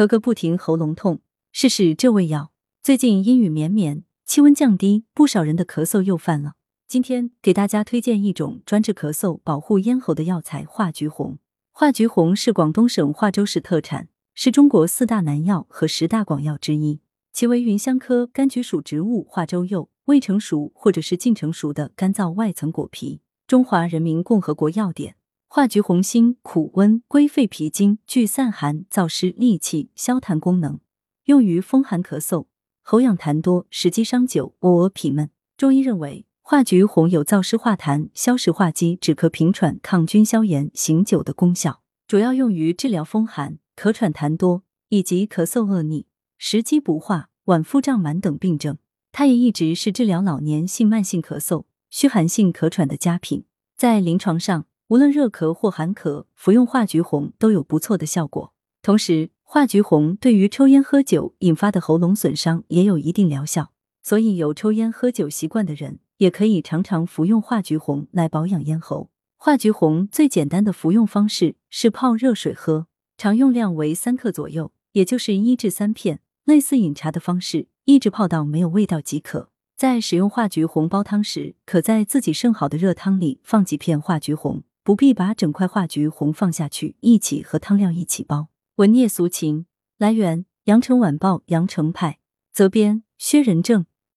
咳个不停，喉咙痛，试试这味药。最近阴雨绵绵，气温降低，不少人的咳嗽又犯了。今天给大家推荐一种专治咳嗽、保护咽喉的药材——化橘红。化橘红是广东省化州市特产，是中国四大南药和十大广药之一。其为芸香科柑橘属植物化州柚未成熟或者是近成熟的干燥外层果皮。中华人民共和国药典：化橘红辛苦温，归肺脾经，具散寒、燥湿、利气、消痰功能，用于风寒咳嗽、喉痒痰多、食积伤久、恶恶痞闷。中医认为。化橘红有燥湿化痰、消食化积、止咳平喘、抗菌消炎、醒酒的功效，主要用于治疗风寒、咳喘痰多以及咳嗽恶逆、食积不化、脘腹胀满等病症。它也一直是治疗老年性慢性咳嗽、虚寒性咳喘的佳品。在临床上，无论热咳或寒咳，服用化橘红都有不错的效果。同时，化橘红对于抽烟喝酒引发的喉咙损伤也有一定疗效，所以有抽烟喝酒习惯的人。也可以常常服用化橘红来保养咽喉。化橘红最简单的服用方式是泡热水喝，常用量为三克左右，也就是一至三片，类似饮茶的方式，一直泡到没有味道即可。在使用化橘红煲汤时，可在自己盛好的热汤里放几片化橘红，不必把整块画菊红放下去，一起和汤料一起煲。文聂俗情，来源：羊城晚报羊城派，责编：薛仁正。